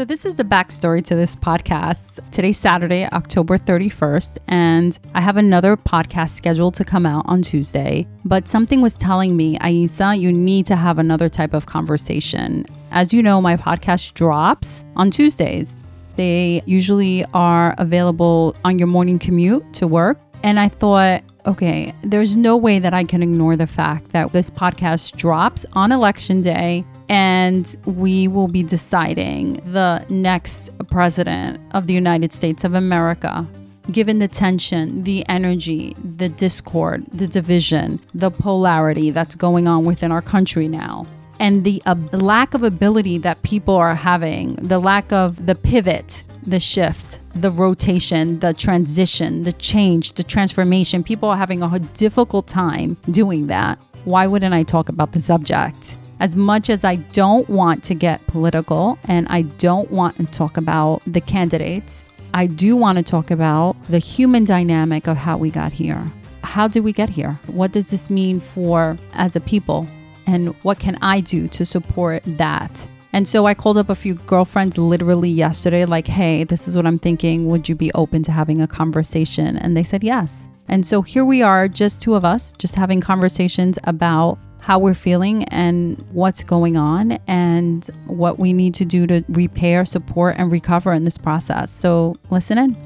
So, this is the backstory to this podcast. Today's Saturday, October 31st, and I have another podcast scheduled to come out on Tuesday. But something was telling me, Aissa, you need to have another type of conversation. As you know, my podcast drops on Tuesdays. They usually are available on your morning commute to work. And I thought, okay, there's no way that I can ignore the fact that this podcast drops on election day and we will be deciding the next president of the United States of America. Given the tension, the energy, the discord, the division, the polarity that's going on within our country now, and the uh, lack of ability that people are having, the lack of the pivot, the shift, the rotation, the transition, the change, the transformation, people are having a difficult time doing that. Why wouldn't I talk about the subject? As much as I don't want to get political and I don't want to talk about the candidates, I do want to talk about the human dynamic of how we got here. How did we get here? What does this mean for as a people? And what can I do to support that? And so I called up a few girlfriends literally yesterday, like, hey, this is what I'm thinking. Would you be open to having a conversation? And they said yes. And so here we are, just two of us, just having conversations about how we're feeling and what's going on and what we need to do to repair, support, and recover in this process. So, listen in.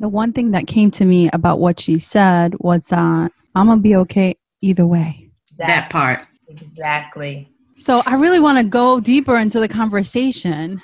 The one thing that came to me about what she said was that I'm going to be okay either way. Exactly. That part. Exactly. So, I really want to go deeper into the conversation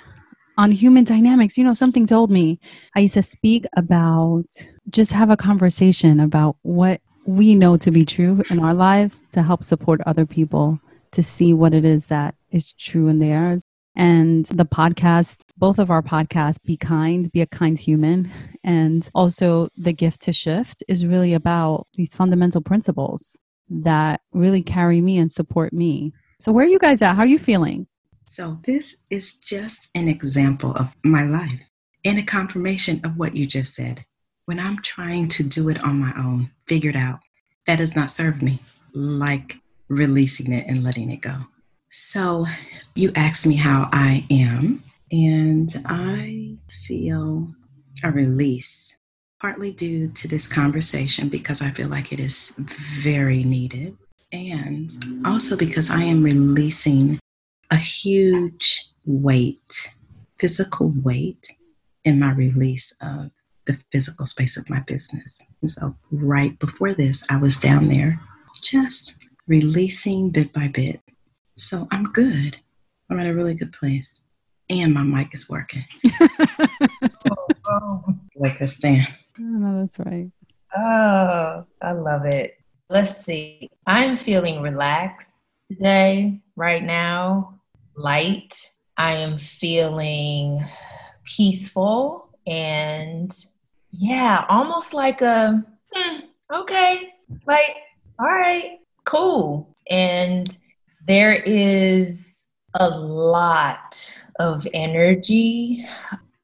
on human dynamics. You know, something told me I used to speak about just have a conversation about what we know to be true in our lives to help support other people to see what it is that is true in theirs. And the podcast, both of our podcasts, Be Kind, Be a Kind Human, and also The Gift to Shift, is really about these fundamental principles that really carry me and support me. So, where are you guys at? How are you feeling? So, this is just an example of my life and a confirmation of what you just said. When I'm trying to do it on my own, figured out, that does not serve me like releasing it and letting it go. So, you asked me how I am, and I feel a release, partly due to this conversation because I feel like it is very needed, and also because I am releasing a huge weight, physical weight in my release of the physical space of my business. And so, right before this, I was down there just releasing bit by bit. So, I'm good. I'm at a really good place. And my mic is working. oh, oh. Like a stand. Oh, no, that's right. Oh, I love it. Let's see. I'm feeling relaxed today, right now light. I am feeling peaceful and yeah, almost like a hmm, okay, like all right, cool. And there is a lot of energy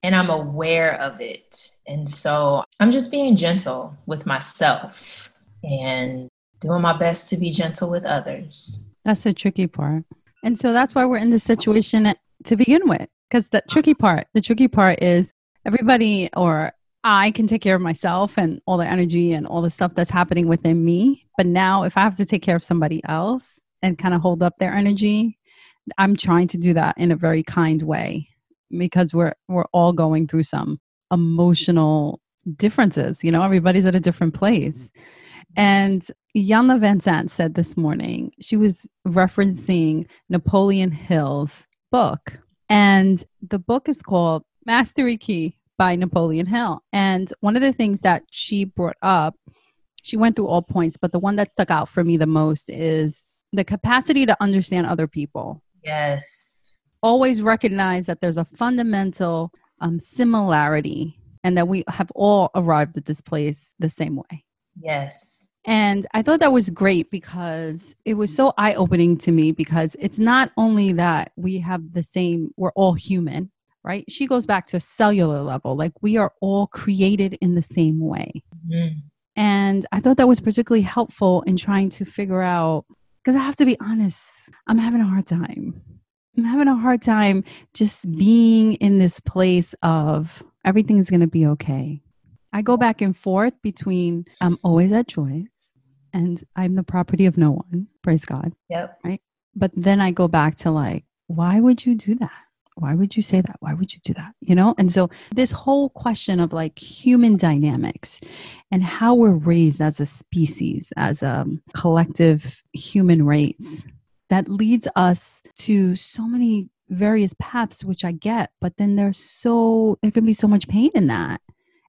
and I'm aware of it. And so I'm just being gentle with myself and doing my best to be gentle with others. That's the tricky part. And so that's why we're in this situation to begin with. Because the tricky part, the tricky part is everybody or I can take care of myself and all the energy and all the stuff that's happening within me. But now, if I have to take care of somebody else and kind of hold up their energy, I'm trying to do that in a very kind way because we're we're all going through some emotional differences. You know, everybody's at a different place. And Iyanla Vanzant said this morning, she was referencing Napoleon Hill's book. And the book is called Mastery Key by Napoleon Hill. And one of the things that she brought up, she went through all points, but the one that stuck out for me the most is the capacity to understand other people. Yes. Always recognize that there's a fundamental um, similarity and that we have all arrived at this place the same way. Yes. And I thought that was great because it was so eye opening to me because it's not only that we have the same, we're all human, right? She goes back to a cellular level, like we are all created in the same way. Mm-hmm. And I thought that was particularly helpful in trying to figure out Because I have to be honest, I'm having a hard time. I'm having a hard time just being in this place of everything's going to be okay. I go back and forth between I'm always at Joyce and I'm the property of no one. Praise God. Yep. Right. But then I go back to like, why would you do that? Why would you say that? Why would you do that? You know? And so this whole question of like human dynamics and how we're raised as a species, as a collective human race, that leads us to so many various paths, which I get, but then there's so, there can be so much pain in that.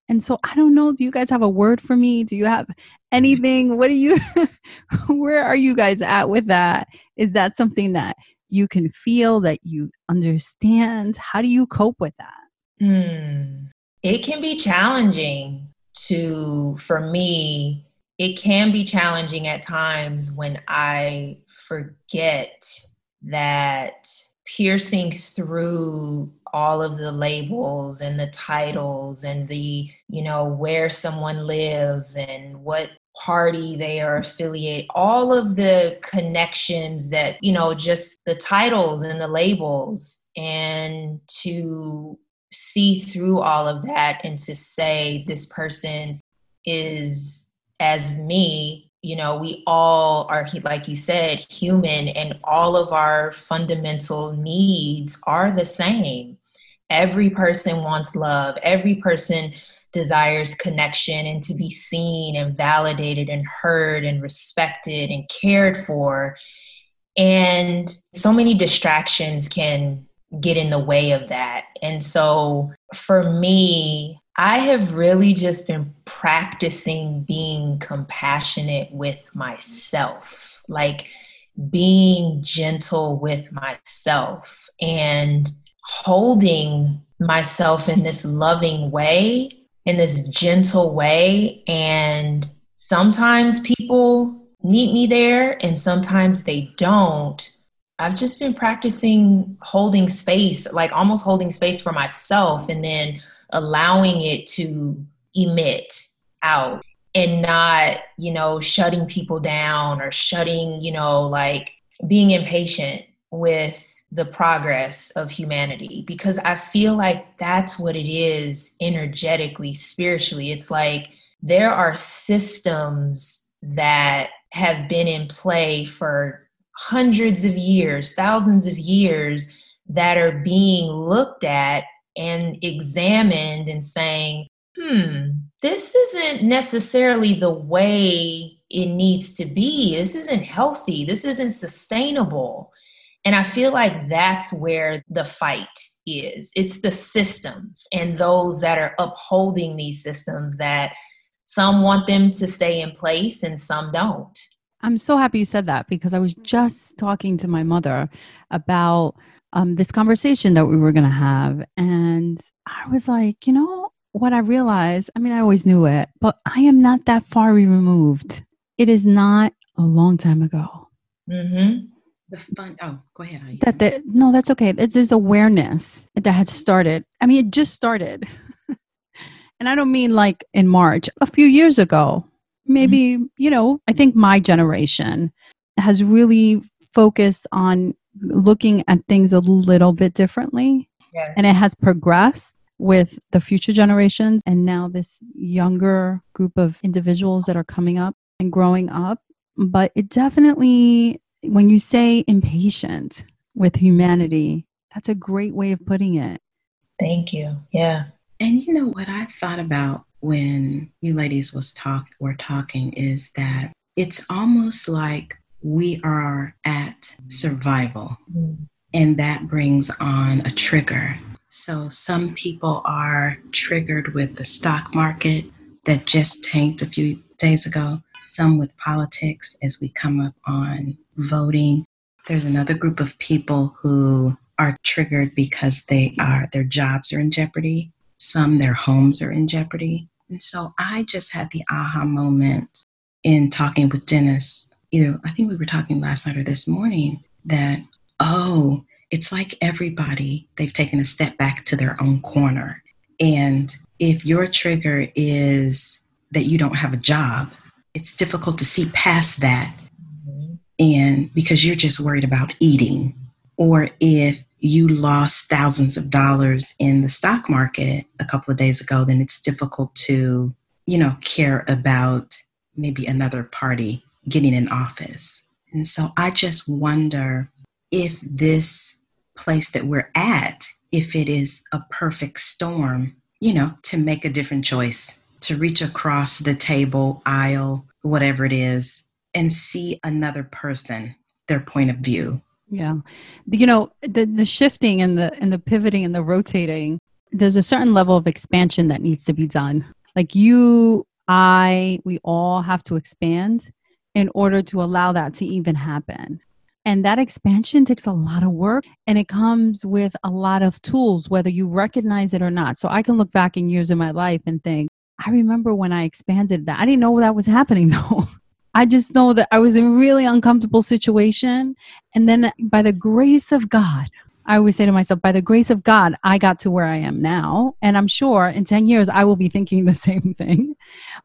And so I don't know, do you guys have a word for me? Do you have anything? What do you, where are you guys at with that? Is that something that you can feel, that you understand? How do you cope with that? Mm. It can be challenging to, for me, it can be challenging at times when I forget that piercing through all of the labels and the titles and the you know where someone lives and what party they are affiliate all of the connections that you know just the titles and the labels and to see through all of that and to say this person is as me you know we all are like you said human and all of our fundamental needs are the same every person wants love. Every person desires connection and to be seen and validated and heard and respected and cared for. And so many distractions can get in the way of that. And so for me I have really just been practicing being compassionate with myself, like being gentle with myself. And holding myself in this loving way, in this gentle way. And sometimes people meet me there and sometimes they don't. I've just been practicing holding space, like almost holding space for myself and then allowing it to emit out and not, you know, shutting people down or shutting, you know, like being impatient with the progress of humanity because I feel like that's what it is energetically, spiritually. It's like there are systems that have been in play for hundreds of years, thousands of years that are being looked at and examined and saying, hmm, this isn't necessarily the way it needs to be. This isn't healthy. This isn't sustainable. And I feel like that's where the fight is. It's the systems and those that are upholding these systems that some want them to stay in place and some don't. I'm so happy you said that because I was just talking to my mother about um, this conversation that we were going to have. And I was like, you know, what I realized, I mean, I always knew it, but I am not that far removed. It is not a long time ago. Mm-hmm. The fun. Oh, go ahead. Aisha. That the, no, that's okay. It's just awareness that had started. I mean, it just started. and I don't mean like in March, a few years ago. Maybe, mm-hmm. you know, I think my generation has really focused on looking at things a little bit differently. Yes. And it has progressed with the future generations and now this younger group of individuals that are coming up and growing up. But it definitely, when you say impatient with humanity, that's a great way of putting it. Thank you. Yeah. And you know what I thought about when you ladies was talk were talking is that it's almost like we are at survival. Mm-hmm. And that brings on a trigger. So some people are triggered with the stock market that just tanked a few days ago, some with politics as we come up on voting. There's another group of people who are triggered because they are their jobs are in jeopardy. Some their homes are in jeopardy. And so I just had the aha moment in talking with Dennis know, I think we were talking last night or this morning that, oh, it's like everybody, they've taken a step back to their own corner. And if your trigger is that you don't have a job, it's difficult to see past that and because you're just worried about eating, or if you lost thousands of dollars in the stock market a couple of days ago, then it's difficult to, you know, care about maybe another party getting in office. And so I just wonder if this place that we're at, if it is a perfect storm, you know, to make a different choice, to reach across the table, aisle, whatever it is, and see another person, their point of view. Yeah. You know, the the shifting and the and the pivoting and the rotating, there's a certain level of expansion that needs to be done. Like you, I, we all have to expand in order to allow that to even happen. And that expansion takes a lot of work and it comes with a lot of tools, whether you recognize it or not. So I can look back in years of my life and think, I remember when I expanded that. I didn't know that was happening though. I just know that I was in a really uncomfortable situation. And then by the grace of God, I always say to myself, by the grace of God, I got to where I am now. And I'm sure in 10 years, I will be thinking the same thing.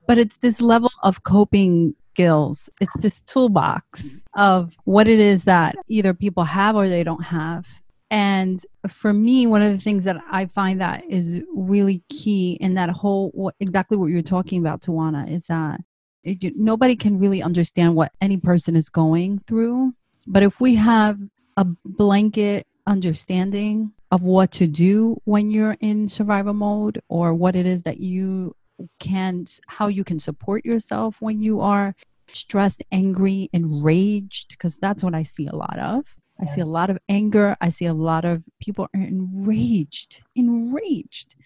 But it's this level of coping skills. It's this toolbox of what it is that either people have or they don't have. And for me, one of the things that I find that is really key in that whole, exactly what you're talking about, Tajuana, is that nobody can really understand what any person is going through. But if we have a blanket understanding of what to do when you're in survival mode or what it is that you can how you can support yourself when you are stressed, angry, enraged, because that's what I see a lot of. I see a lot of anger. I see a lot of people are enraged, enraged.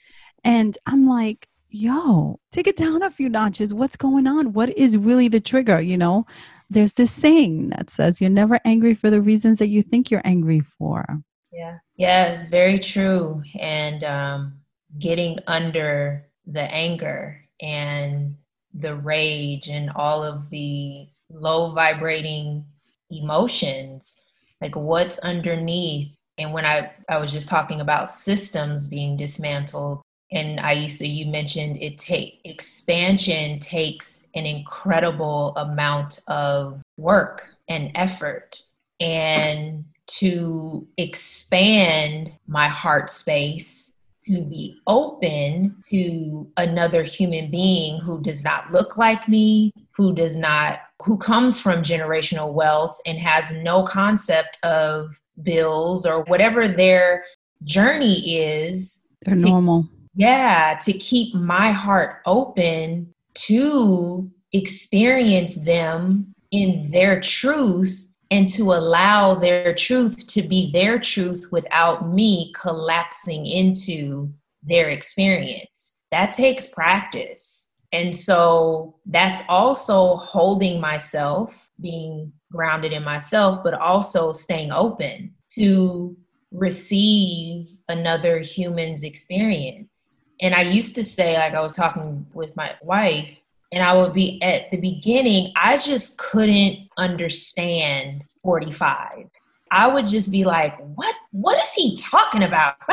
And I'm like, yo, take it down a few notches. What's going on? What is really the trigger? You know, there's this saying that says you're never angry for the reasons that you think you're angry for. Yeah. Yeah, it's very true. And um, getting under the anger and the rage and all of the low vibrating emotions like what's underneath and when i i was just talking about systems being dismantled and Aissa, you mentioned it take expansion takes an incredible amount of work and effort. And to expand my heart space to be open to another human being who does not look like me, who does not, who comes from generational wealth and has no concept of bills or whatever their journey is. They're normal. Yeah, to keep my heart open to experience them in their truth and to allow their truth to be their truth without me collapsing into their experience. That takes practice. And so that's also holding myself, being grounded in myself, but also staying open to receive another human's experience. And I used to say, like I was talking with my wife, and I would be at the beginning, I just couldn't understand 45. I would just be like, what what is he talking about?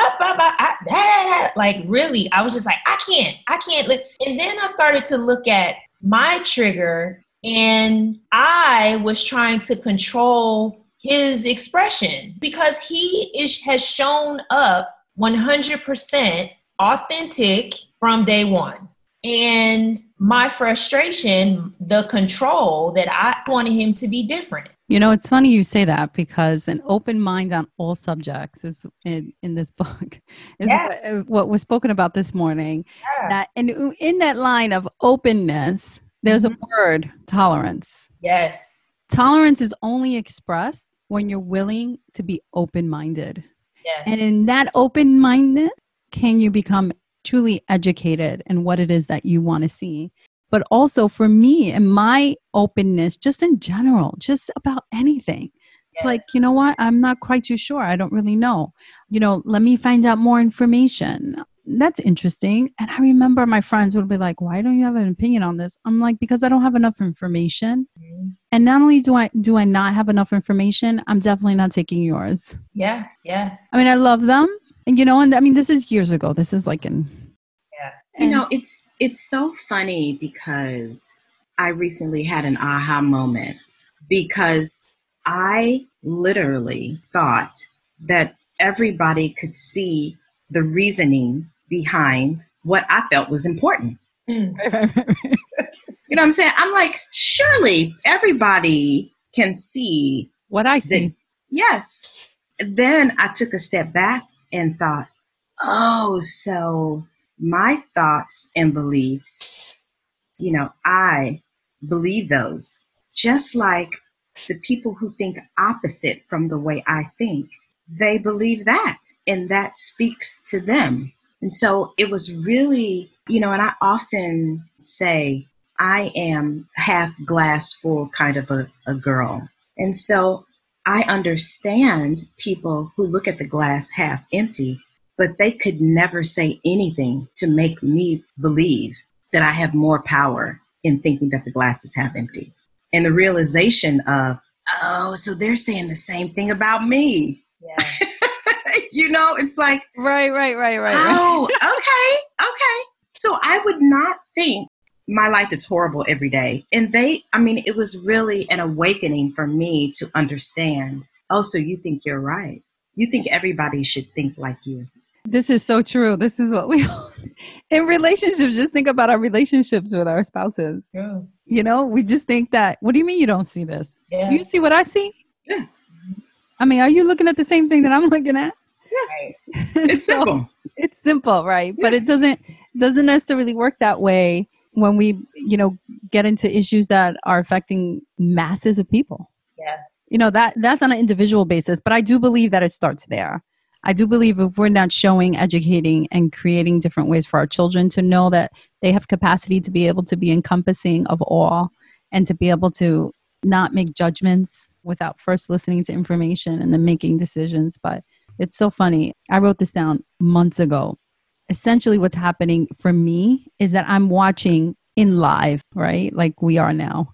Like really, I was just like, I can't, I can't. And then I started to look at my trigger and I was trying to control his expression because he is has shown up 100% authentic from day one. And my frustration, the control that I wanted him to be different. You know, it's funny you say that because an open mind on all subjects is in, in this book is yeah. what, uh, what, was spoken about this morning. Yeah. That and in that line of openness, there's mm-hmm. a word, tolerance. Yes. Tolerance is only expressed when you're willing to be open-minded. Yes. And in that open-mindedness, can you become truly educated in what it is that you want to see? But also for me and my openness just in general just about anything. It's like you know what? I'm not quite too sure. I don't really know. You know let me find out more information that's interesting and i remember my friends would be like why don't you have an opinion on this i'm like because i don't have enough information mm-hmm. and not only do i do i not have enough information i'm definitely not taking yours yeah yeah i mean i love them and you know, and I mean, this is years ago. This is like in. Yeah. You know, it's it's so funny because I recently had an aha moment because I literally thought that everybody could see the reasoning behind what I felt was important. Mm. you know what I'm saying? I'm like, surely everybody can see what I see. That, yes. Then I took a step back and thought, oh, so my thoughts and beliefs, you know, I believe those just like the people who think opposite from the way I think, they believe that, and that speaks to them. And so it was really, you know, and I often say, I am half glass full kind of a, a girl. And so I understand people who look at the glass half empty, but they could never say anything to make me believe that I have more power in thinking that the glass is half empty. And the realization of, oh, so they're saying the same thing about me. Yeah. You know, it's like right, right, right, right. Oh, okay, okay. So I would not think my life is horrible every day. And they, I mean, it was really an awakening for me to understand. Oh, so you think you're right? You think everybody should think like you? This is so true. This is what we in relationships. Just think about our relationships with our spouses. Yeah. You know, we just think that. What do you mean you don't see this? Yeah. Do you see what I see? Yeah. I mean, are you looking at the same thing that I'm looking at? Yes. It's so, simple. It's simple, right? Yes. But it doesn't doesn't necessarily work that way when we, you know, get into issues that are affecting masses of people. Yeah. You know, that that's on an individual basis, but I do believe that it starts there. I do believe if we're not showing, educating, and creating different ways for our children to know that they have capacity to be able to be encompassing of all and to be able to not make judgments without first listening to information and then making decisions. But it's so funny. I wrote this down months ago. Essentially, what's happening for me is that I'm watching in live, right? Like we are now,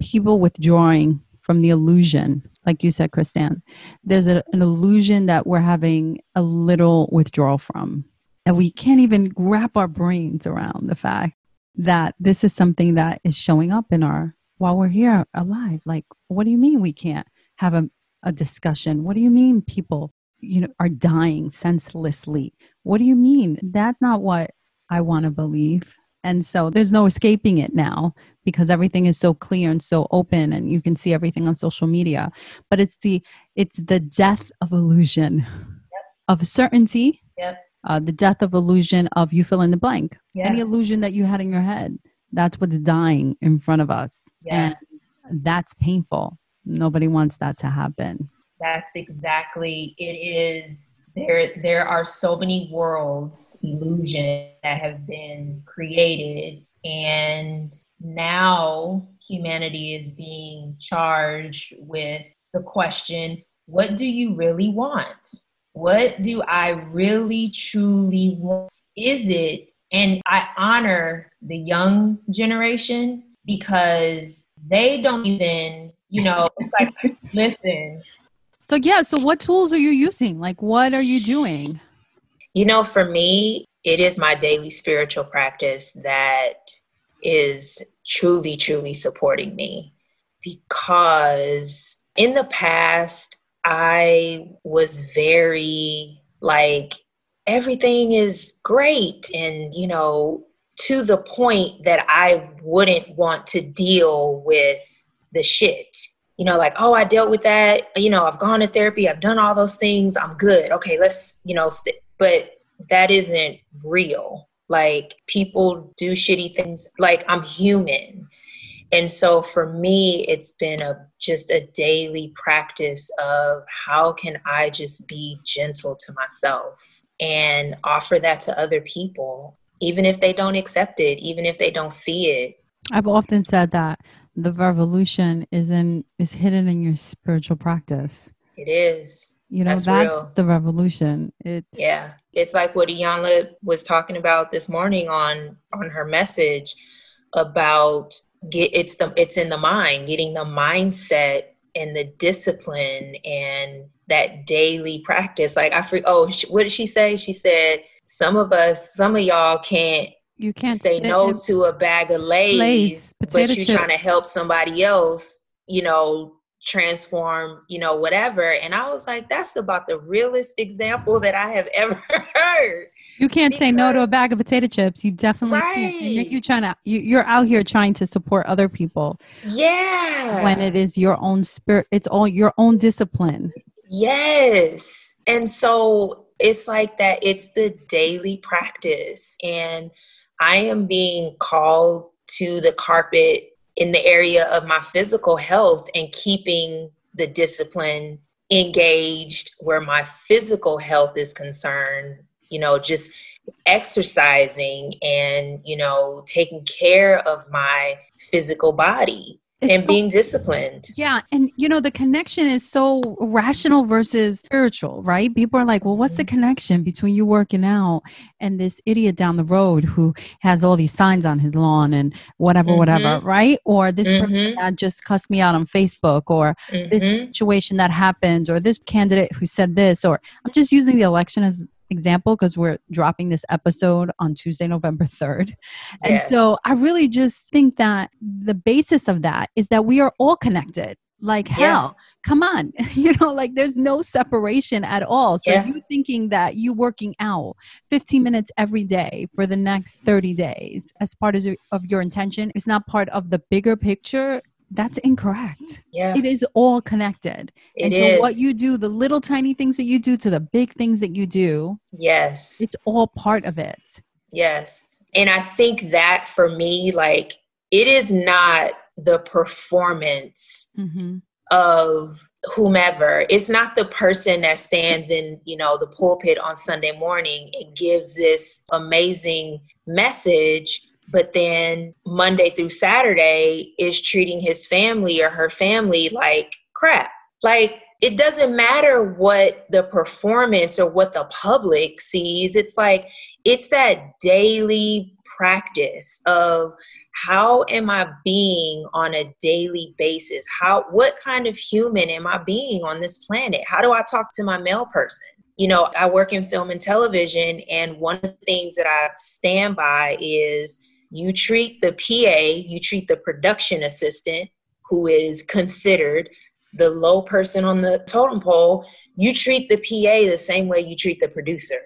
people withdrawing from the illusion, like you said, Christann. There's a, an illusion that we're having a little withdrawal from. And we can't even wrap our brains around the fact that this is something that is showing up in our while we're here alive. Like, what do you mean we can't have a, a discussion? What do you mean people, you know, are dying senselessly? What do you mean? That's not what I want to believe. And so there's no escaping it now because everything is so clear and so open and you can see everything on social media. But it's the it's the death of illusion yep. of certainty. Yep. Uh, the death of illusion of you fill in the blank. Any illusion that you had in your head that's what's dying in front of us. And that's painful. Nobody wants that to happen. That's exactly it is there there are so many worlds illusion that have been created and now humanity is being charged with the question what do you really want what do i really truly want is it and I honor the young generation because they don't even, you know, like, listen. So, yeah, so what tools are you using? Like, what are you doing? You know, for me, it is my daily spiritual practice that is truly, truly supporting me because in the past, I was very like everything is great and you know to the point that I wouldn't want to deal with the shit. You know, like, oh, I dealt with that. You know, I've gone to therapy. I've done all those things. I'm good. Okay, let's, you know, st-. but that isn't real. Like, people do shitty things. Like, I'm human. And so for me, it's been a just a daily practice of how can I just be gentle to myself and offer that to other people, even if they don't accept it, even if they don't see it. I've often said that the revolution is in is hidden in your spiritual practice. It is. You know, that's, that's the revolution. It's yeah. It's like what Iyanla was talking about this morning on on her message about get it's the it's in the mind, getting the mindset and the discipline and that daily practice. Like I freak. Oh, what did she say? She said some of us, some of y'all can't. You can't say no to a bag of Lay's, Lay's but you're chips. trying to help somebody else. You know, transform, you know, whatever. And I was like, that's about the realest example that I have ever heard. You can't say no to a bag of potato chips. You definitely right. can't. You're trying to, you're out here trying to support other people. Yeah. When it is your own spirit, it's all your own discipline. Yes. And so it's like that, it's the daily practice. And I am being called to the carpet in the area of my physical health and keeping the discipline engaged where my physical health is concerned, you know, just exercising and, you know, taking care of my physical body it's and so, being disciplined. Yeah. And, you know, the connection is so rational versus spiritual, right? People are like, well, what's the mm-hmm. connection between you working out and this idiot down the road who has all these signs on his lawn and whatever, mm-hmm. whatever, right? Or this mm-hmm. person that just cussed me out on Facebook or mm-hmm. this situation that happened or this candidate who said this, or I'm just using the election as example because we're dropping this episode on Tuesday, November 3rd. And yes. so I really just think that the basis of that is that we are all connected. Like hell, yeah. come on. you know, like there's no separation at all. So yeah. you thinking that you working out 15 minutes every day for the next 30 days as part of, of your intention is not part of the bigger picture that's incorrect. Yeah. It is all connected. It and so is. what you do, the little tiny things that you do to the big things that you do. Yes. It's all part of it. Yes. And I think that for me, like, it is not the performance mm-hmm. of whomever. It's not the person that stands in, you know, the pulpit on Sunday morning and gives this amazing message but then Monday through Saturday is treating his family or her family like crap. Like it doesn't matter what the performance or what the public sees. It's like it's that daily practice of how am I being on a daily basis? How what kind of human am I being on this planet? How do I talk to my male person? You know, I work in film and television and one of the things that I stand by is you treat the PA, you treat the production assistant, who is considered the low person on the totem pole, you treat the PA the same way you treat the producer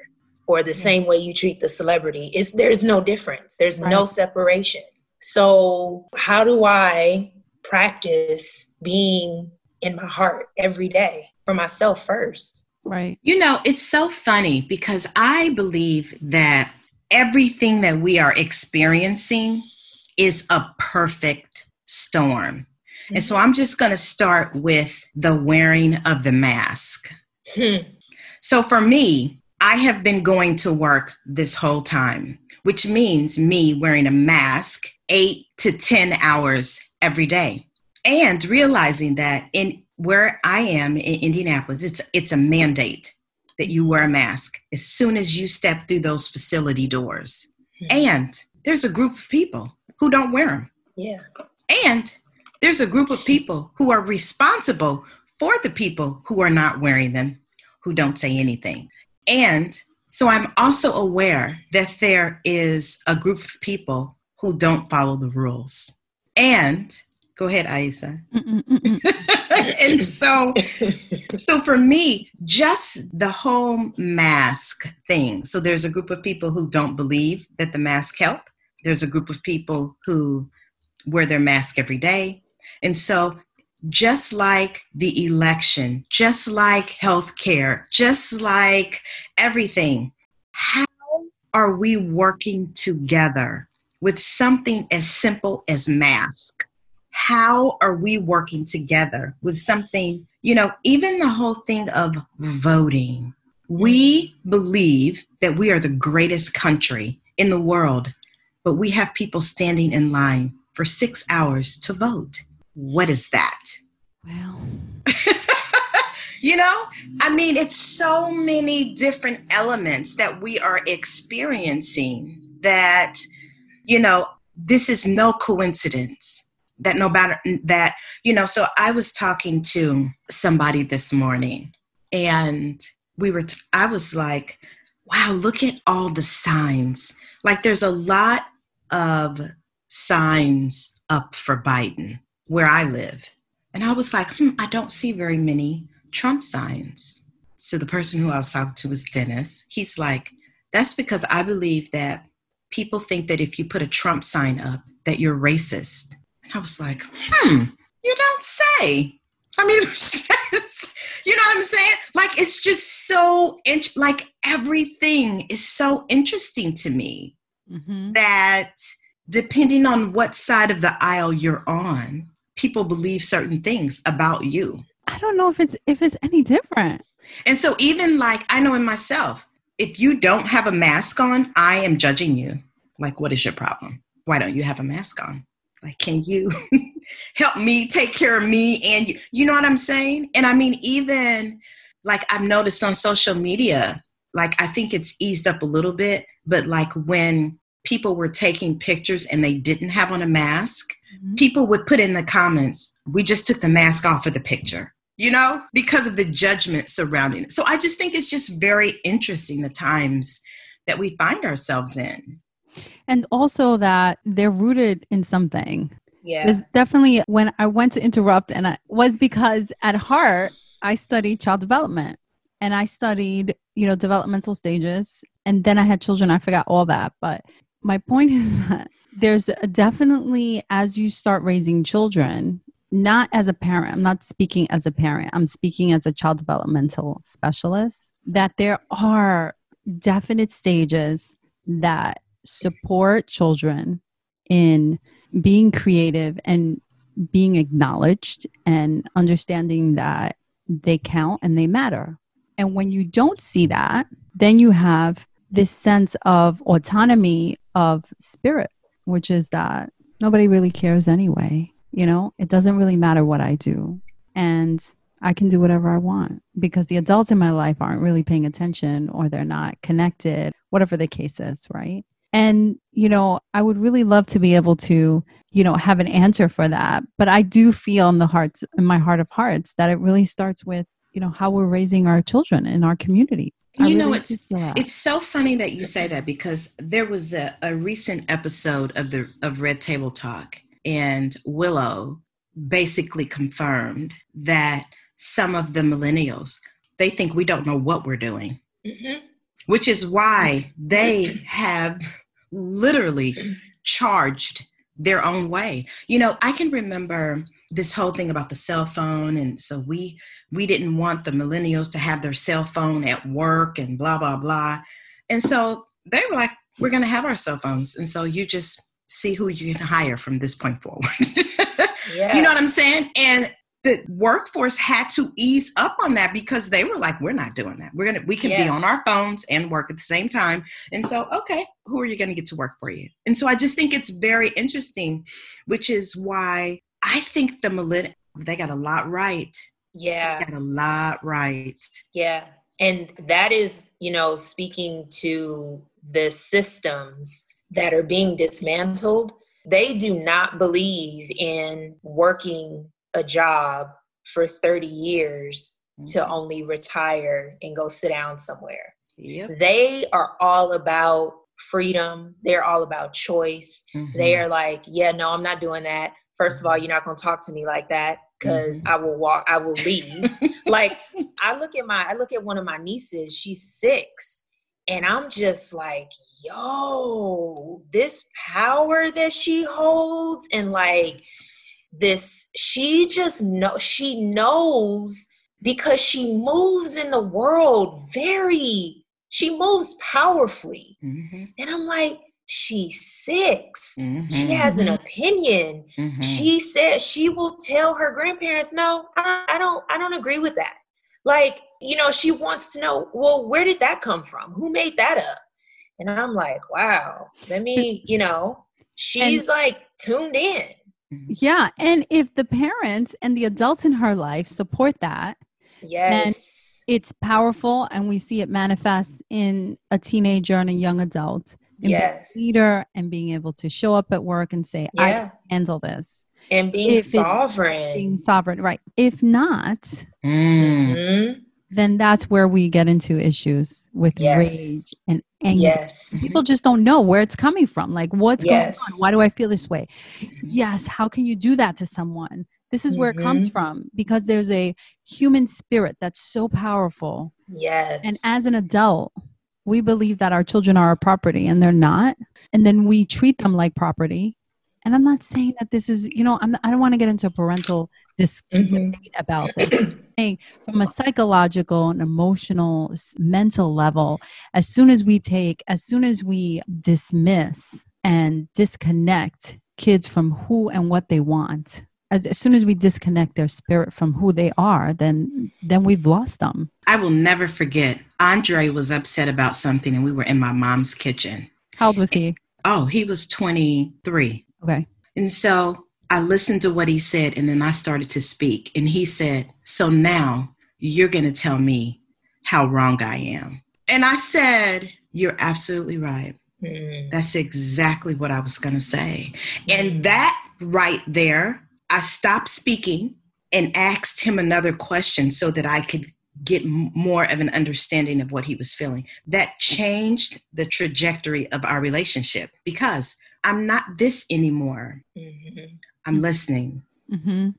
or the yes. same way you treat the celebrity. It's, there's no difference, there's right. no separation. So, how do I practice being in my heart every day for myself first? Right. You know, it's so funny because I believe that everything that we are experiencing is a perfect storm. Mm-hmm. And so mm-hmm. I'm just going to start with the wearing of the mask. Hmm. So for me, I have been going to work this whole time, which means me wearing a mask eight to 10 hours every day. And realizing that in where I am in Indianapolis, it's, it's a mandate that you wear a mask as soon as you step through those facility doors. Mm-hmm. And there's a group of people who don't wear them. Yeah. And there's a group of people who are responsible for the people who are not wearing them, who don't say anything. And so I'm also aware that there is a group of people who don't follow the rules. And go ahead, Aissa. and so so for me just the whole mask thing. So there's a group of people who don't believe that the mask help. There's a group of people who wear their mask every day. And so just like the election just like healthcare just like everything how are we working together with something as simple as mask how are we working together with something, you know, even the whole thing of voting? We believe that we are the greatest country in the world, but we have people standing in line for six hours to vote. What is that? Well, you know, I mean, it's so many different elements that we are experiencing that, you know, this is no coincidence that no matter that you know so i was talking to somebody this morning and we were t- I was like wow look at all the signs like there's a lot of signs up for biden where i live And I was like, hmm, I don't see very many Trump signs. So the person who I was talking to was Dennis. He's like, that's because I believe that people think that if you put a Trump sign up, that you're racist. And I was like, hmm, you don't say. I mean, you know what I'm saying? Like, it's just so, int- like, everything is so interesting to me mm-hmm. that depending on what side of the aisle you're on, people believe certain things about you. I don't know if it's if it's any different. And so even like I know in myself, if you don't have a mask on, I am judging you. Like what is your problem? Why don't you have a mask on? Like can you help me take care of me and you? You know what I'm saying? And I mean even like I've noticed on social media, like I think it's eased up a little bit, but like when people were taking pictures and they didn't have on a mask, mm-hmm. people would put in the comments, we just took the mask off of the picture, you know, because of the judgment surrounding it. So I just think it's just very interesting the times that we find ourselves in. And also that they're rooted in something. Yeah. There's definitely when I went to interrupt and I was because at heart I studied child development and I studied, you know, developmental stages and then I had children. I forgot all that, but my point is that there's definitely as you start raising children not as a parent i'm not speaking as a parent i'm speaking as a child developmental specialist that there are definite stages that support children in being creative and being acknowledged and understanding that they count and they matter and when you don't see that then you have this sense of autonomy of spirit, which is that nobody really cares anyway. You know, it doesn't really matter what I do. And I can do whatever I want because the adults in my life aren't really paying attention or they're not connected, whatever the case is, right? And, you know, I would really love to be able to, you know, have an answer for that. But I do feel in the hearts, in my heart of hearts, that it really starts with, you know, how we're raising our children in our community you know it's it's so funny that you say that because there was a, a recent episode of the of red table talk and willow basically confirmed that some of the millennials they think we don't know what we're doing mm-hmm. Which is why they have literally charged their own way. You know i can remember this whole thing about the cell phone and so we we didn't want the millennials to have their cell phone at work and blah blah blah. And so they were like we're going to have our cell phones. And so you just see who you can hire from this point forward. Yeah. you know what i'm saying? And the workforce had to ease up on that because they were like we're not doing that we're gonna we can yeah. be on our phones and work at the same time and so okay who are you going to get to work for you and so i just think it's very interesting which is why I think the millennials, they got a lot right. Yeah. They got a lot right. Yeah. And that is, you know, speaking to the systems that are being dismantled, they do not believe in working a job for 30 years mm-hmm. to only retire and go sit down somewhere. Yep. They are all about freedom. They're all about choice. Mm-hmm. They are like, yeah, no, I'm not doing that first of all, you're not going to talk to me like that because mm-hmm. I will walk, I will leave. like I look at my, I look at one of my nieces, she's six, and I'm just like, yo, this power that she holds, and like this, she just know, she knows because she moves in the world very, she moves powerfully, mm-hmm. and I'm like she's 6 mm-hmm. She has an opinion. Mm-hmm. She says she will tell her grandparents, "No, I, I don't. I don't agree with that." Like, you know, she wants to know, well, where did that come from? Who made that up? And I'm like, wow. Let me, you know, she's and, like tuned in. Mm-hmm. Yeah, and if the parents and the adults in her life support that, yes, it's powerful, and we see it manifest in a teenager and a young adult yes. leader and being able to show up at work and say, yeah. I handle this. And being if sovereign. Being sovereign, right. If not, mm. then that's where we get into issues with yes. rage and anger. Yes. People just don't know where it's coming from. Like, what's yes. going on? Why do I feel this way? Yes. How can you do that to someone? This is where it comes Mhm. from because there's a human spirit that's so powerful. Yes. And as an adult, we believe that our children are our property and they're not. And then we treat them like property. And I'm not saying that this is, you know, I'm, I don't want to get into a parental dis- Mhm. debate about this. I'm saying from a psychological and emotional, mental level, as soon as we take, as soon as we dismiss and disconnect kids from who and what they want, as, as soon as we disconnect their spirit from who they are, then then we've lost them. I will never forget. Andre was upset about something, and we were in my mom's kitchen. How old was he? Oh, he was 23. Okay. And so I listened to what he said, and then I started to speak. And he said, So now you're going to tell me how wrong I am. And I said, You're absolutely right. Mm. That's exactly what I was going to say. And that right there, I stopped speaking and asked him another question so that I could get more of an understanding of what he was feeling. That changed the trajectory of our relationship because I'm not this anymore. Mhm. I'm listening. Mm-hmm.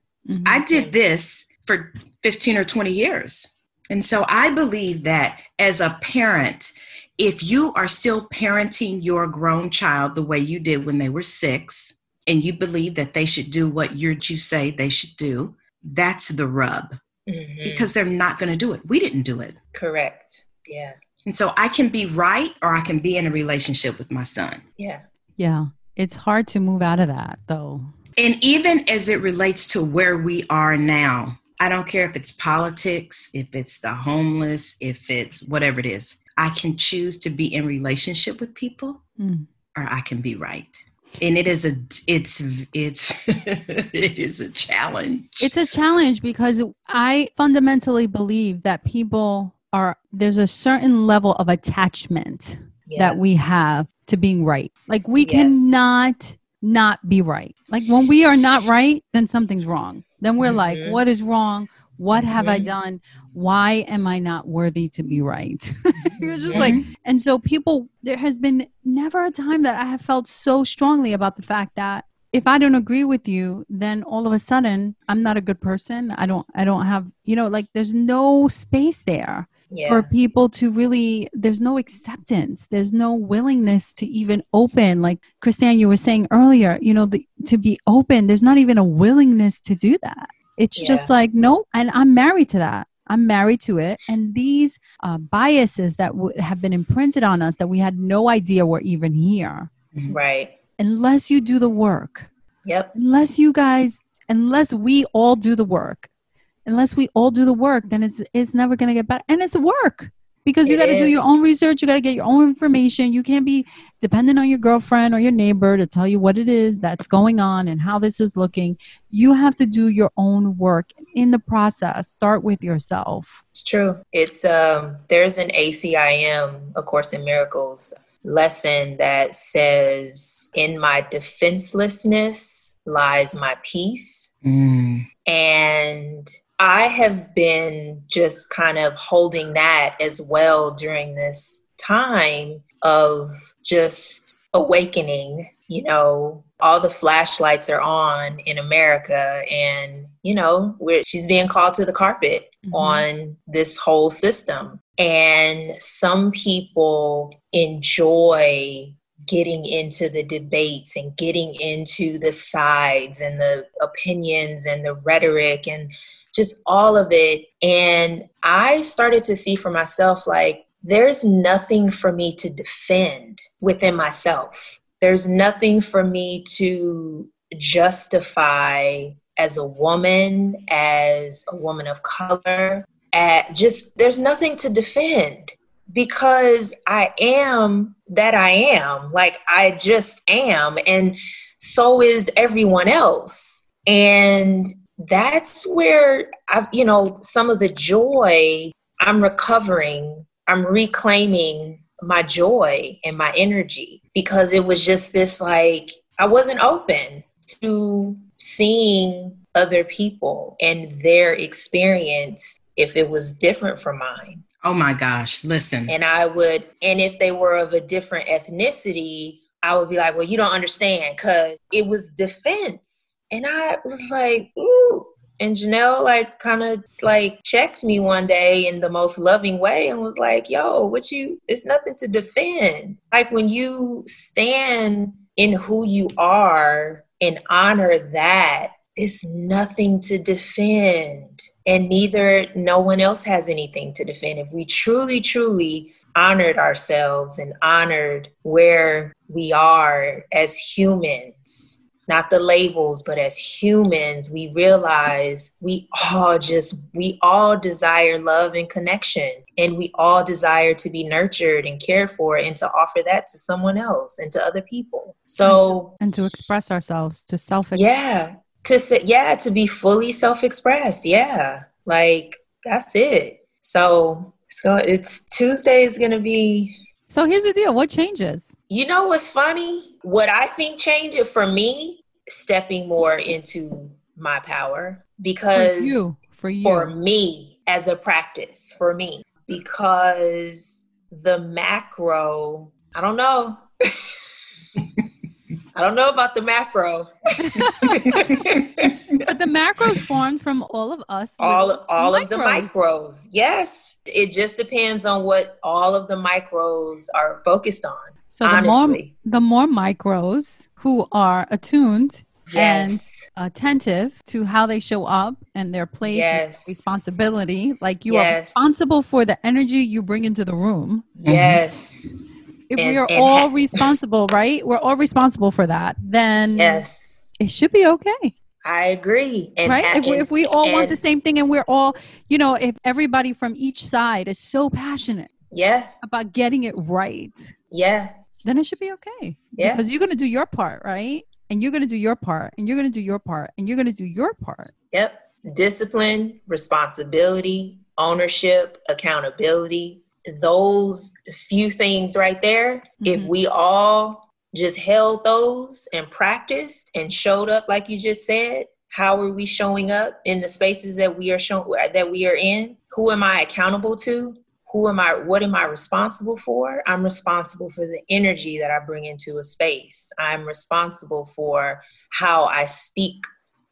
I did this for 15 or 20 years. And so I believe that as a parent, if you are still parenting your grown child the way you did when they were six, and you believe that they should do what you're, say they should do, that's the rub Mhm. because they're not going to do it. We didn't do it. correct. Yeah. And so I can be right or I can be in a relationship with my son. Yeah. Yeah. It's hard to move out of that though. And even as it relates to where we are now, I don't care if it's politics, if it's the homeless, if it's whatever it is. I can choose to be in relationship with people Mm. or I can be right. And it is a it's it's it is a challenge. It's a challenge because I fundamentally believe that people are there's a certain level of attachment Yeah. that we have to being right. Like we Yes. cannot not be right. Like when we are not right, then something's wrong. Then we're like, Mhm. what is wrong? What have I Mhm. done? Why am I not worthy to be right? You're just Mhm. like, and so people, there has been never a time that I have felt so strongly about the fact that if I don't agree with you, then all of a sudden I'm not a good person. I don't, I don't have, you know, like there's no space there yeah. for people to really there's no acceptance. There's no willingness to even open. Like Christann you were saying earlier you know the, to be open there's not even a willingness to do that. It's just like no and i'm married to that. I'm married to it. And these uh, biases that w- have been imprinted on us that we had no idea were even here. Right. unless you do the work. Yep. unless you guys unless we all do the work unless we all do the work then it's it's never going to get better and it's work because you got to do your own research you got to get your own information you can't be dependent on your girlfriend or your neighbor to tell you what it is that's going on and how this is looking you have to do your own work in the process start with yourself It's true. It's um there's an ACIM, A Course in Miracles lesson that says in my defenselessness lies my peace. Mm. And I have been just kind of holding that as well during this time of just awakening. You know, all the flashlights are on in America, and you know, where she's being called to the carpet Mhm. on this whole system. And some people enjoy getting into the debates and getting into the sides and the opinions and the rhetoric and just all of it. And I started to see for myself like, there's nothing for me to defend within myself. There's nothing for me to justify as a woman, as a woman of color. At just there's nothing to defend because I am that I am. Like I just am. And so is everyone else. And that's where I've, you know, some of the joy I'm recovering, I'm reclaiming my joy and my energy because it was just this like, I wasn't open to seeing other people and their experience if it was different from mine. Oh my gosh, listen. And I would, and if they were of a different ethnicity, I would be like, well, you don't understand because it was defense. And I was like, ooh, And Janelle like kind of like checked me one day in the most loving way and was like, "Yo, what you? It's nothing to defend. Like when you stand in who you are and honor that, it's nothing to defend." And neither no one else has anything to defend. If we truly, truly honored ourselves and honored where we are as humans, not the labels, but as humans, we realize we all just, we all desire love and connection. And we all desire to be nurtured and cared for and to offer that to someone else and to other people. So, and to, and to express ourselves, to self Yeah. To say, yeah, to be fully self expressed. Yeah. Like, that's it. So, so it's Tuesday is going to be. So here's the deal. What changes? You know what's funny? What I think changed it for me, stepping more into my power because for you, for you, for me as a practice for me because the macro. I don't know. I don't know about the macro. but the macros formed from all of us. All all micros. of the micros. Yes. It just depends on what all of the micros are focused on. So the honestly. more the more micros who are attuned yes. and attentive to how they show up and their place yes. responsibility. Like you yes. are responsible for the energy you bring into the room. Yes. Mm-hmm if and, we are all ha- responsible, right? We're all responsible for that. Then yes, it should be okay. I agree. And right? Ha- if, we, if we all and, want the same thing and we're all, you know, if everybody from each side is so passionate, yeah, about getting it right, yeah, then it should be okay. Yeah, because you're gonna do your part, right? And you're gonna do your part, and you're gonna do your part, and you're gonna do your part. Yep. Discipline, responsibility, ownership, accountability, those few things right there, mm-hmm. if we all just held those and practiced and showed up like you just said, how are we showing up in the spaces that we are showing that we are in? Who am I accountable to? Who am I what am I responsible for? I'm responsible for the energy that I bring into a space. I'm responsible for how I speak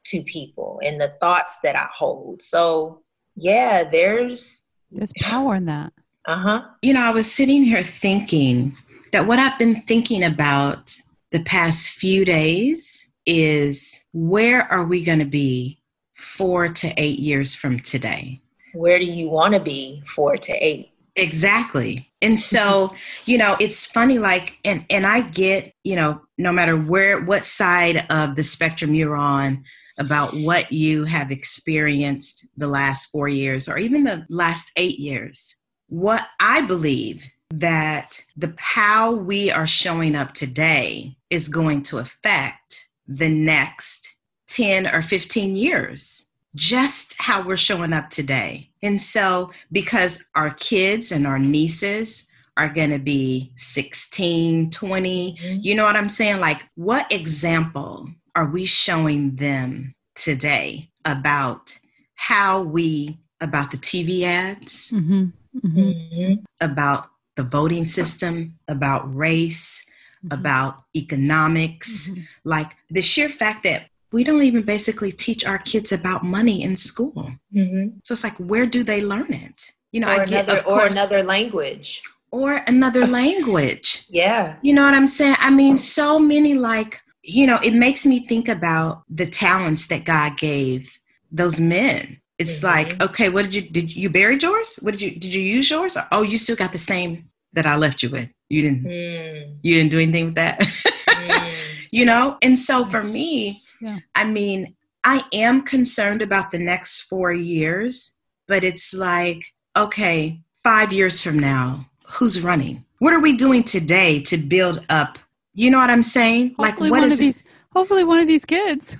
to people and the thoughts that I hold. So, yeah, there's there's power in that. Uh huh. You know, I was sitting here thinking that what I've been thinking about the past few days is where are we going to be four to eight years from today? Where do you want to be four to eight? Exactly. And so, you know, it's funny like and and I get, you know, no matter where what side of the spectrum you're on about what you have experienced the last 4 years or even the last 8 years what I believe that the how we are showing up today is going to affect the next 10 or 15 years just how we're showing up today and so because our kids and our nieces are going to be 16 20 mm-hmm. you know what i'm saying like what example are we showing them today about how we about the tv ads mm-hmm mm-hmm. about the voting system, about race, mm-hmm. about economics. Mm-hmm. Like the sheer fact that we don't even basically teach our kids about money in school. Mm-hmm. So it's like, where do they learn it? You know, or I get, another, or another language. Or another language. yeah. You know what I'm saying? I mean, so many like, you know, it makes me think about the talents that God gave those men it's mm-hmm. like okay what did you did you bury yours what did you did you use yours oh you still got the same that i left you with you didn't mm. you didn't do anything with that mm. you know and so for me yeah. i mean i am concerned about the next four years but it's like okay five years from now who's running? What are we doing today to build up? You know what i'm saying? Hopefully like what is these hopefully one of these kids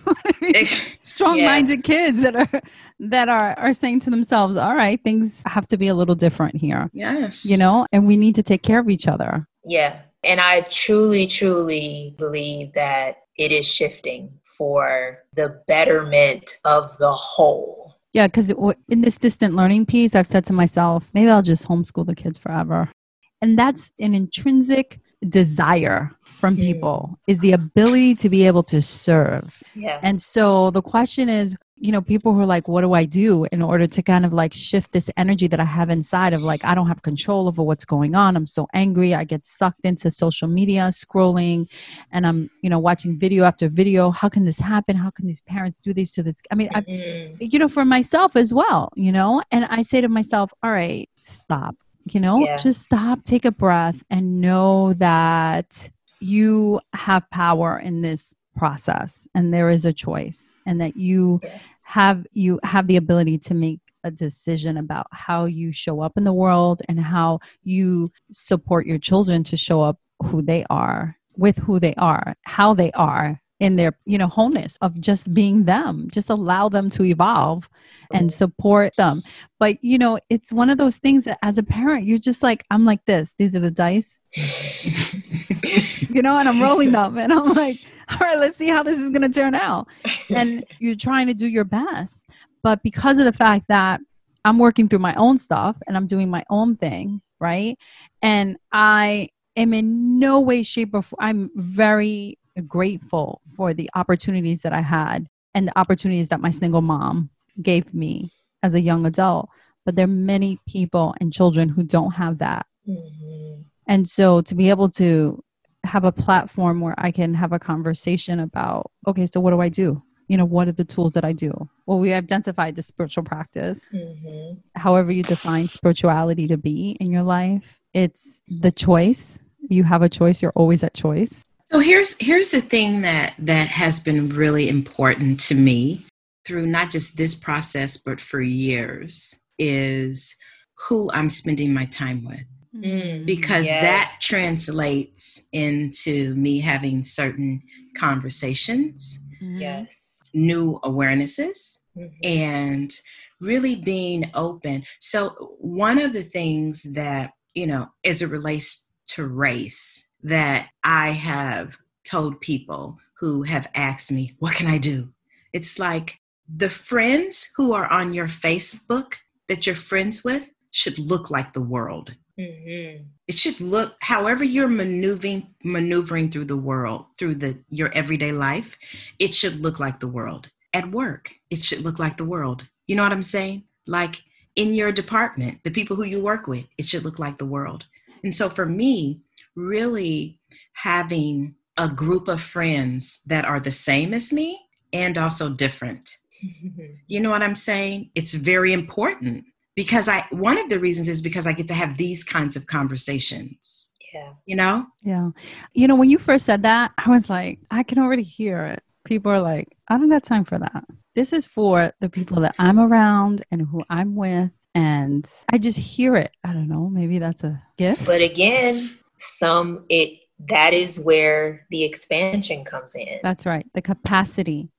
strong-minded yeah. kids that are that are are saying to themselves all right things have to be a little different here. Yes. You know and we need to take care of each other. Yeah. And i truly truly believe that it is shifting for the betterment of the whole yeah because in this distant learning piece i've said to myself maybe i'll just homeschool the kids forever and that's an intrinsic desire from mm. people mm. is the ability to be able to serve. Yeah. And so the question is, you know, people who are like, what do I do in order to kind of like shift this energy that I have inside of like, I don't have control over what's going on. I'm so angry. I get sucked into social media, scrolling, and I'm, you know, watching video after video. How can this happen? How can these parents do this to this? I mean, mm-hmm. I, you know, for myself as well, you know, and I say to myself, all right, stop, you know, yeah. just stop, take a breath, and know that you have power in this process and there is a choice and that you yes. have you have the ability to make a decision about how you show up in the world and how you support your children to show up who they are with who they are how they are in their you know wholeness of just being them just allow them to evolve and support them. But you know it's one of those things that as a parent you're just like i'm like this. These are the dice you know and i'm rolling them and i'm like all right let's see how this is going to turn out and you're trying to do your best but because of the fact that i'm working through my own stuff and i'm doing my own thing right and i am in no way shape or form i'm very grateful for the opportunities that I had and the opportunities that my single mom gave me as a young adult. But there are many people and children who don't have that. Mm-hmm. And so to be able to have a platform where I can have a conversation about, okay, so what do I do? You know, what are the tools that I do? Well, we identified the spiritual practice. Mm-hmm. However, you define spirituality to be in your life, it's the choice. You have a choice, you're always at choice. So here's here's the thing that that has been really important to me through not just this process but for years is who I'm spending my time with. Mm, because yes. that translates into me having certain conversations. Yes. New awarenesses mm-hmm. and really being open. So one of the things that, you know, as it relates to race, that I have told people who have asked me, What can I do? It's like the friends who are on your Facebook that you're friends with should look like the world. Mm-hmm. It should look however you're maneuvering maneuvering through the world, through the your everyday life, it should look like the world. At work, it should look like the world. You know what I'm saying? Like in your department, the people who you work with, it should look like the world. And so for me, really having a group of friends that are the same as me and also different. you know what I'm saying? It's very important because I one of the reasons is because I get to have these kinds of conversations. Yeah. You know? Yeah. You know, when you first said that, I was like, I can already hear it. People are like, I don't got time for that. This is for the people that I'm around and who I'm with. And I just hear it. I don't know. Maybe that's a gift. But again, some it that is where the expansion comes in. That's right. The capacity.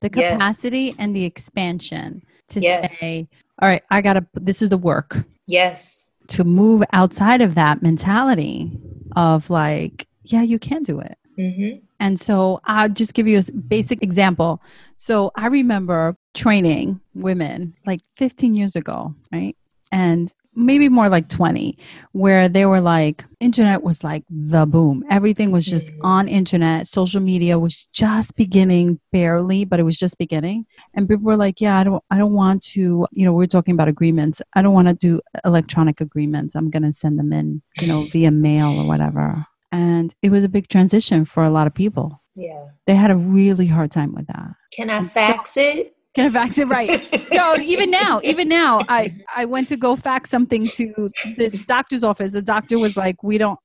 The capacity yes. and the expansion to yes. say, all right, I got to, this is the work. Yes. To move outside of that mentality of like, yeah, you can do it. Mm-hmm. And so I'll just give you a basic example. So I remember training women like 15 years ago, right? And maybe more like 20 where they were like internet was like the boom. Everything was just mm-hmm. on internet. Social media was just beginning barely but it was just beginning. And people were like yeah i don't i don't want to you know we're talking about agreements. I don't want to do electronic agreements. I'm going to send them in you know via mail or whatever. And it was a big transition for a lot of people. Yeah. They had a really hard time with that. Can i fax so, it Get a fax it right. so even now, even now, I I went to go fax something to the doctor's office. The doctor was like, "We don't.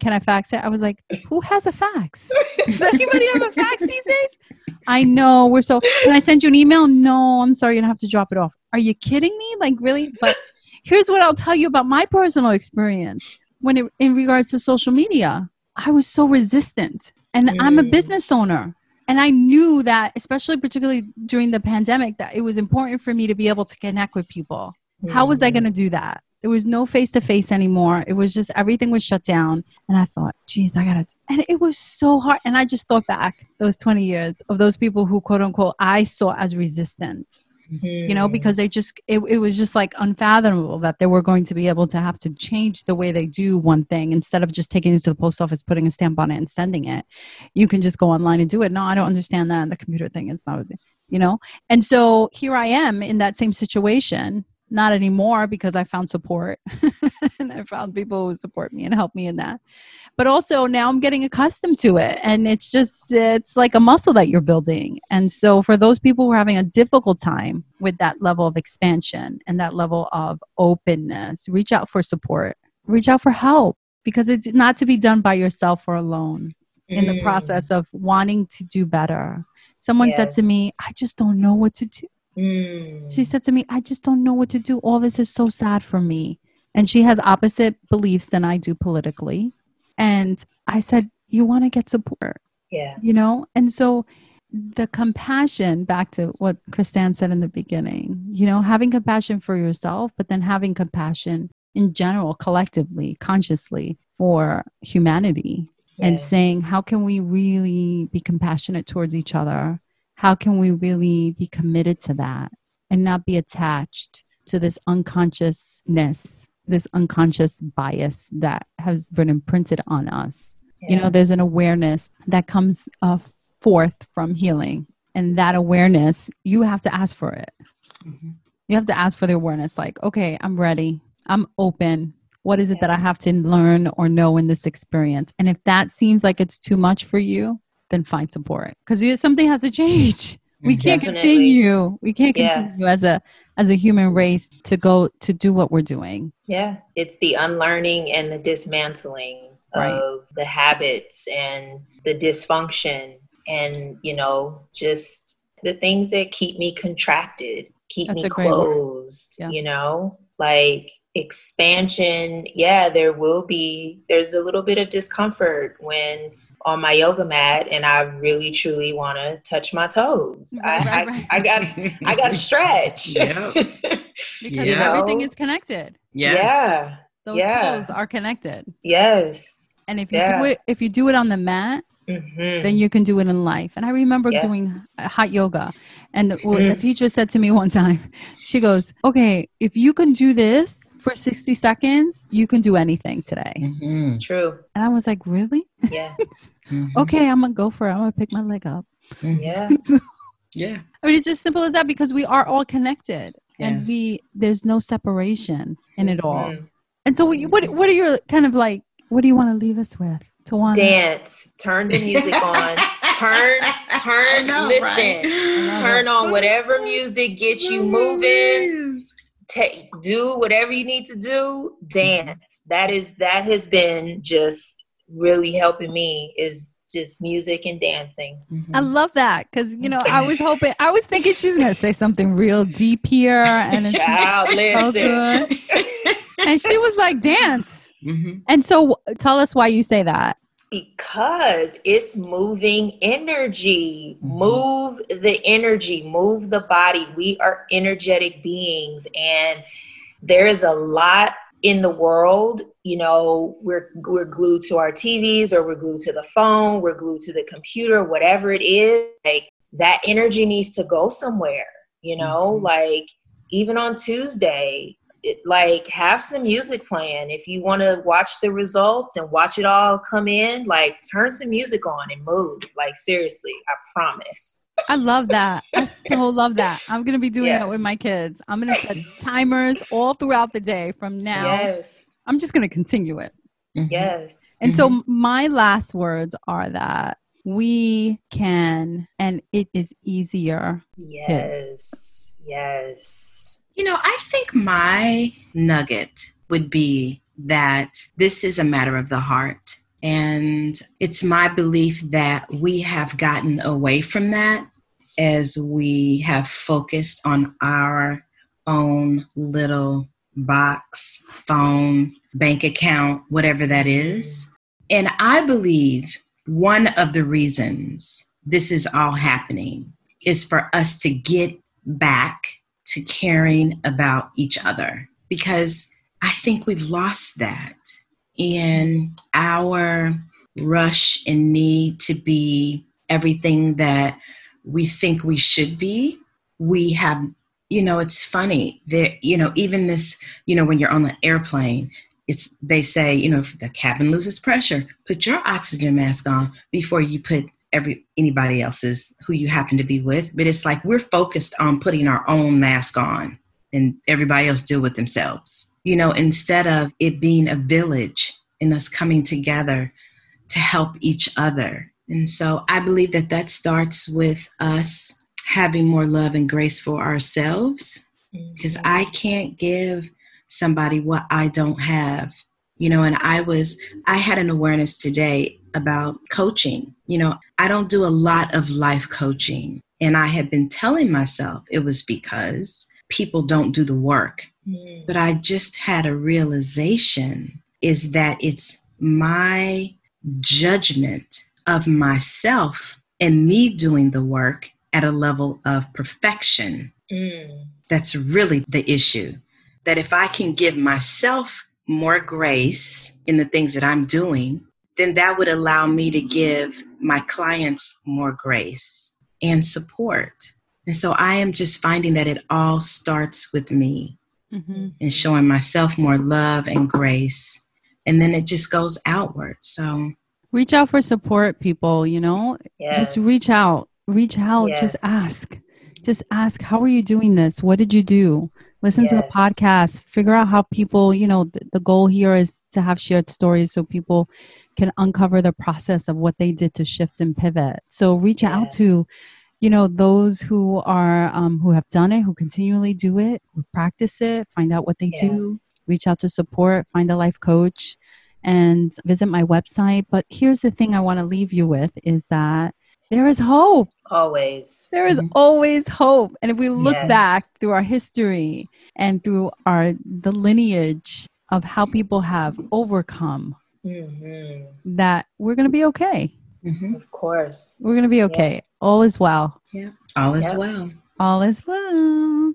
Can I fax it?" I was like, "Who has a fax? Does anybody have a fax these days?" I know we're so. Can I send you an email? No, I'm sorry. You're gonna have to drop it off. Are you kidding me? Like really? But here's what I'll tell you about my personal experience when it in regards to social media. I was so resistant, and mm. I'm a mm. business owner and i knew that especially particularly during the pandemic that it was important for me to be able to connect with people. Mm-hmm. how was i going to do that? There was no face to face anymore. It was just everything was shut down. And i thought geez i gotta and it was so hard. And i just thought back those 20 years of those people who quote unquote i saw as resistant Mm-hmm. you know because they just it, it was just like unfathomable that they were going to be able to have to change the way they do one thing instead of just taking it to the post office putting a stamp on it and sending it you can just go online and do it no i don't understand that the computer thing it's not you you know? And so here I am in that same situation, not anymore because I found support and I found people who support me and help me in that. But also now I'm getting accustomed to it and it's just it's like a muscle that you're building. And so for those people who are having a difficult time with that level of expansion and that level of openness, reach out for support. Reach out for help because it's not to be done by yourself or alone in the Mm. process of wanting to do better. Someone said to me, I just don't know what to do. Mm. She said to me, I just don't know what to do. All this is so sad for me. And she has opposite beliefs than I do politically. And I said, You want to get support, yeah. you know? And so the compassion, back to what Christann said in the beginning, you know, having compassion for yourself, but then having compassion in general, collectively, consciously for humanity and saying, how can we really be compassionate towards each other? How can we really be committed to that and not be attached to this unconsciousness, this unconscious bias that has been imprinted on us? You know, there's an awareness that comes uh, forth from healing. And that awareness, you have to ask for it. Mhm. You have to ask for the awareness like, okay, I'm ready. I'm open. What is it that I have to learn or know in this experience? And if that seems like it's too much for you, then find support because something has to change. We mm-hmm. can't Definitely. continue. We can't Yeah. continue as a as a human race to go to do what we're doing. Yeah, it's the unlearning and the dismantling Right. of the habits and the dysfunction and, you know, just the things that keep me contracted, keep That's me a great word. closed, Yeah. you know? Like expansion, yeah, there will be there's a little bit of discomfort when on my yoga mat and I really truly want to touch my toes. Right, I, right, I, right. I got I got to stretch. Yep. Because Yeah. everything is connected. Yes. Yeah. Those Yeah. toes are connected. Yes. And if you Yeah. do it if you do it on the mat, hmm then you can do it in life. And I remember Yeah. doing hot yoga. And what a Mhm. teacher said to me one time, she goes, Okay, if you can do this for 60 seconds, you can do anything today. Mhm. True. And I was like, Really? Yeah. Mhm. Okay, I'm going to go for it. I'm going to pick my leg up. Mhm. Yeah. Yeah. I mean, it's just simple as that because we are all connected. And we there's no separation in it all. Mhm. And so, what, what what are your kind of like? What do you want to leave us with? To want Dance. Turn the music on. Turn. Turn. Know, listen. right? Turn on whatever music gets you So moving. Is. Take do whatever you need to do. Dance. That is that has been just really helping me. Is just music and dancing. I love that because you know I was hoping I was thinking she's gonna say something real deep here, and it's, Child, so good. and she was like dance. Mhm. And so, tell us why you say that. Because it's moving energy. Mhm. Move the energy, move the body. We are energetic beings, and there is a lot in the world. You know, we're we're glued to our TVs, or we're glued to the phone, we're glued to the computer, whatever it is. Like that energy needs to go somewhere. You know, Mhm. like even on Tuesday, it, like have some music playing if you want to watch the results and watch it all come in like turn some music on and move like seriously i promise I love that. I so love that. I'm gonna be doing that with my kids. I'm gonna set timers all throughout the day from now. yes I'm just gonna continue it. Mhm. yes And so my last words are that we can, and it is easier. yes yes You know, I think my nugget would be that this is a matter of the heart. And it's my belief that we have gotten away from that as we have focused on our own little box, phone, bank account, whatever that is. And I believe one of the reasons this is all happening is for us to get back to caring about each other because I think we've lost that in our rush and need to be everything that we think we should be. We have, you know, it's funny there, you know, even this, you know, when you're on the airplane, it's they say, you know, if the cabin loses pressure, put your oxygen mask on before you put every anybody else's who you happen to be with, but it's like we're focused on putting our own mask on and everybody else deal with themselves. You know, instead of it being a village and us coming together to help each other. And so I believe that that starts with us having more love and grace for ourselves because mm-hmm. I can't give somebody what I don't have. You know, and I was, I had an awareness today about coaching. You know, I don't do a lot of life coaching. And I had been telling myself it was because people don't do the work. Mm. But I just had a realization is that it's my judgment of myself and me doing the work at a level of perfection. Mm. That's really the issue. That if I can give myself more grace in the things that I'm doing, then that would allow me to give my clients more grace and support. And so I am just finding that it all starts with me mm-hmm. and showing myself more love and grace. And then it just goes outward. So reach out for support, people, you know, yes. just reach out, reach out, yes. just ask. Just ask, how are you doing this? What did you do? Listen yes. to the podcast, figure out how people, you know, the goal here is to have shared stories so people can uncover the process of what they did to shift and pivot. So reach yeah. out to, you know, those who are um, who have done it, who continually do it, who practice it, find out what they yeah. do. Reach out to support, find a life coach, and visit my website. But here's the thing I want to leave you with is that there is hope. Always. There is mm-hmm. always hope. And if we look yes. back through our history and through our the lineage of how people have overcome mm-hmm. that we're going to be okay. Mm-hmm. Of course. We're going to be okay. Yeah. All is well. Yeah. All is yep. well. All is well.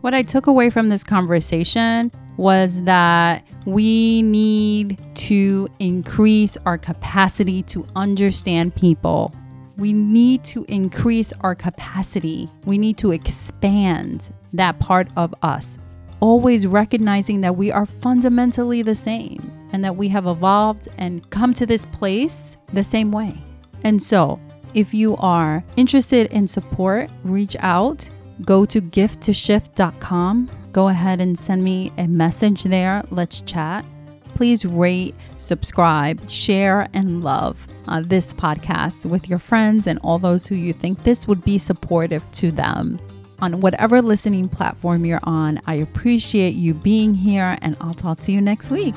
What I took away from this conversation was that we need to increase our capacity to understand people we need to increase our capacity. We need to expand that part of us, always recognizing that we are fundamentally the same and that we have evolved and come to this place the same way. And so, if you are interested in support, reach out. Go to gifttoshift.com. Go ahead and send me a message there. Let's chat. Please rate, subscribe, share, and love uh, this podcast with your friends and all those who you think this would be supportive to them. On whatever listening platform you're on, I appreciate you being here, and I'll talk to you next week.